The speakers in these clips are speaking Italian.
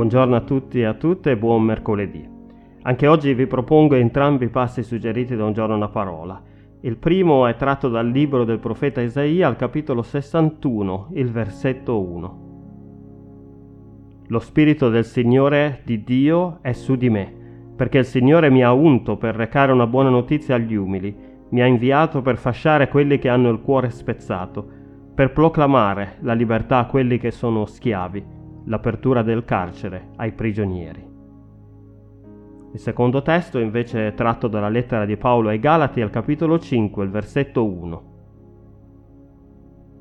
Buongiorno a tutti e a tutte e buon mercoledì. Anche oggi vi propongo entrambi i passi suggeriti da un giorno una parola. Il primo è tratto dal libro del profeta Isaia al capitolo 61, il versetto 1. Lo spirito del Signore di Dio è su di me, perché il Signore mi ha unto per recare una buona notizia agli umili, mi ha inviato per fasciare quelli che hanno il cuore spezzato, per proclamare la libertà a quelli che sono schiavi l'apertura del carcere ai prigionieri. Il secondo testo invece è tratto dalla lettera di Paolo ai Galati al capitolo 5, il versetto 1.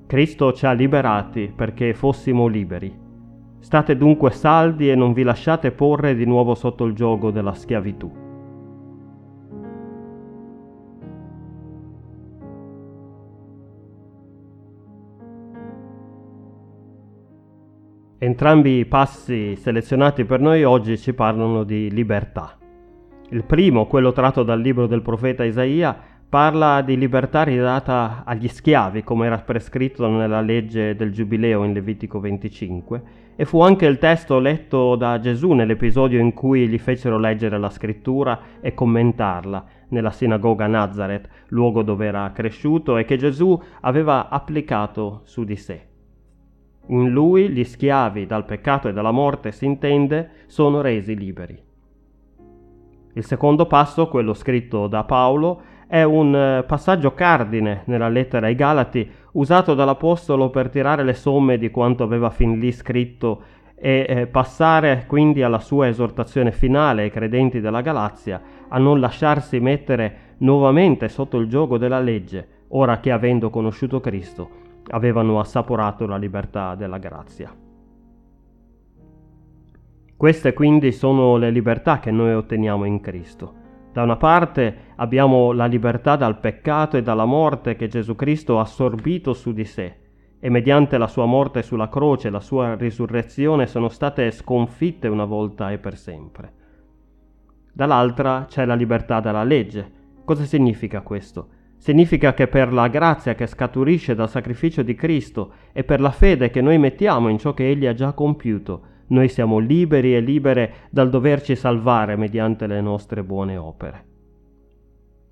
Cristo ci ha liberati perché fossimo liberi. State dunque saldi e non vi lasciate porre di nuovo sotto il gioco della schiavitù. Entrambi i passi selezionati per noi oggi ci parlano di libertà. Il primo, quello tratto dal libro del profeta Isaia, parla di libertà ridata agli schiavi, come era prescritto nella legge del Giubileo in Levitico 25, e fu anche il testo letto da Gesù nell'episodio in cui gli fecero leggere la scrittura e commentarla nella sinagoga Nazareth, luogo dove era cresciuto e che Gesù aveva applicato su di sé. In lui gli schiavi dal peccato e dalla morte, si intende, sono resi liberi. Il secondo passo, quello scritto da Paolo, è un eh, passaggio cardine nella lettera ai Galati, usato dall'Apostolo per tirare le somme di quanto aveva fin lì scritto e eh, passare quindi alla sua esortazione finale ai credenti della Galazia a non lasciarsi mettere nuovamente sotto il gioco della legge, ora che avendo conosciuto Cristo avevano assaporato la libertà della grazia. Queste quindi sono le libertà che noi otteniamo in Cristo. Da una parte abbiamo la libertà dal peccato e dalla morte che Gesù Cristo ha assorbito su di sé e mediante la sua morte sulla croce e la sua risurrezione sono state sconfitte una volta e per sempre. Dall'altra c'è la libertà dalla legge. Cosa significa questo? Significa che per la grazia che scaturisce dal sacrificio di Cristo e per la fede che noi mettiamo in ciò che Egli ha già compiuto, noi siamo liberi e libere dal doverci salvare mediante le nostre buone opere.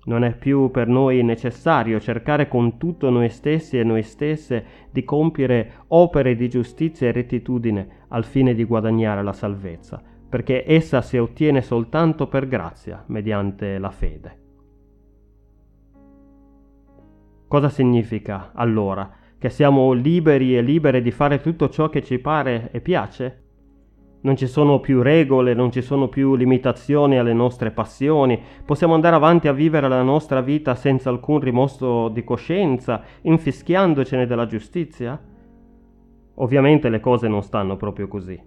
Non è più per noi necessario cercare con tutto noi stessi e noi stesse di compiere opere di giustizia e rettitudine al fine di guadagnare la salvezza, perché essa si ottiene soltanto per grazia, mediante la fede. Cosa significa allora? Che siamo liberi e libere di fare tutto ciò che ci pare e piace? Non ci sono più regole, non ci sono più limitazioni alle nostre passioni, possiamo andare avanti a vivere la nostra vita senza alcun rimorso di coscienza, infischiandocene della giustizia? Ovviamente le cose non stanno proprio così.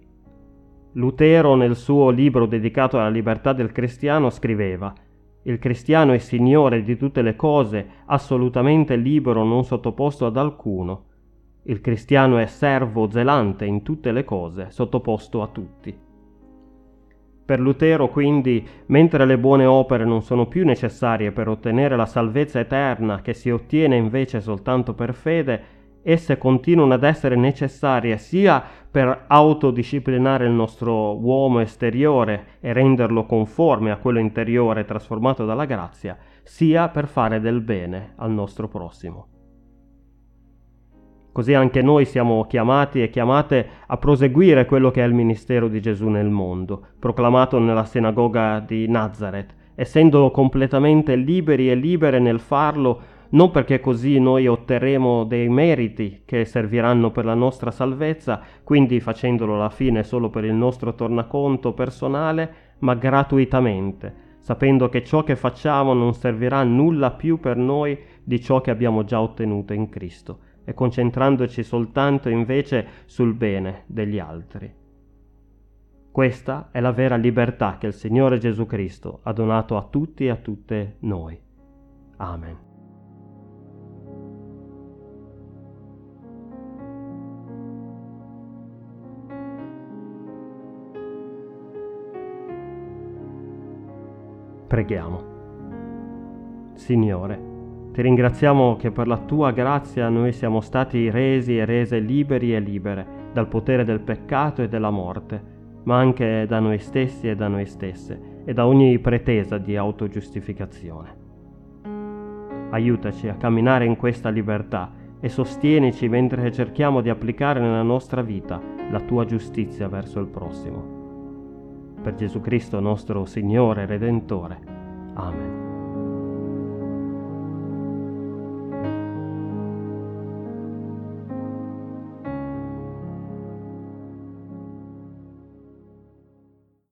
Lutero nel suo libro dedicato alla libertà del cristiano scriveva il cristiano è signore di tutte le cose, assolutamente libero, non sottoposto ad alcuno. Il cristiano è servo zelante in tutte le cose, sottoposto a tutti. Per Lutero, quindi, mentre le buone opere non sono più necessarie per ottenere la salvezza eterna che si ottiene invece soltanto per fede, esse continuano ad essere necessarie sia per autodisciplinare il nostro uomo esteriore e renderlo conforme a quello interiore trasformato dalla grazia, sia per fare del bene al nostro prossimo. Così anche noi siamo chiamati e chiamate a proseguire quello che è il ministero di Gesù nel mondo, proclamato nella sinagoga di Nazareth, essendo completamente liberi e libere nel farlo non perché così noi otterremo dei meriti che serviranno per la nostra salvezza, quindi facendolo alla fine solo per il nostro tornaconto personale, ma gratuitamente, sapendo che ciò che facciamo non servirà nulla più per noi di ciò che abbiamo già ottenuto in Cristo e concentrandoci soltanto invece sul bene degli altri. Questa è la vera libertà che il Signore Gesù Cristo ha donato a tutti e a tutte noi. Amen. Preghiamo. Signore, ti ringraziamo che per la tua grazia noi siamo stati resi e rese liberi e libere dal potere del peccato e della morte. ma anche da noi stessi e da noi stesse e da ogni pretesa di autogiustificazione. Aiutaci a camminare in questa libertà e sostienici mentre cerchiamo di applicare nella nostra vita la tua giustizia verso il prossimo. Per Gesù Cristo nostro Signore e Redentore. Amen.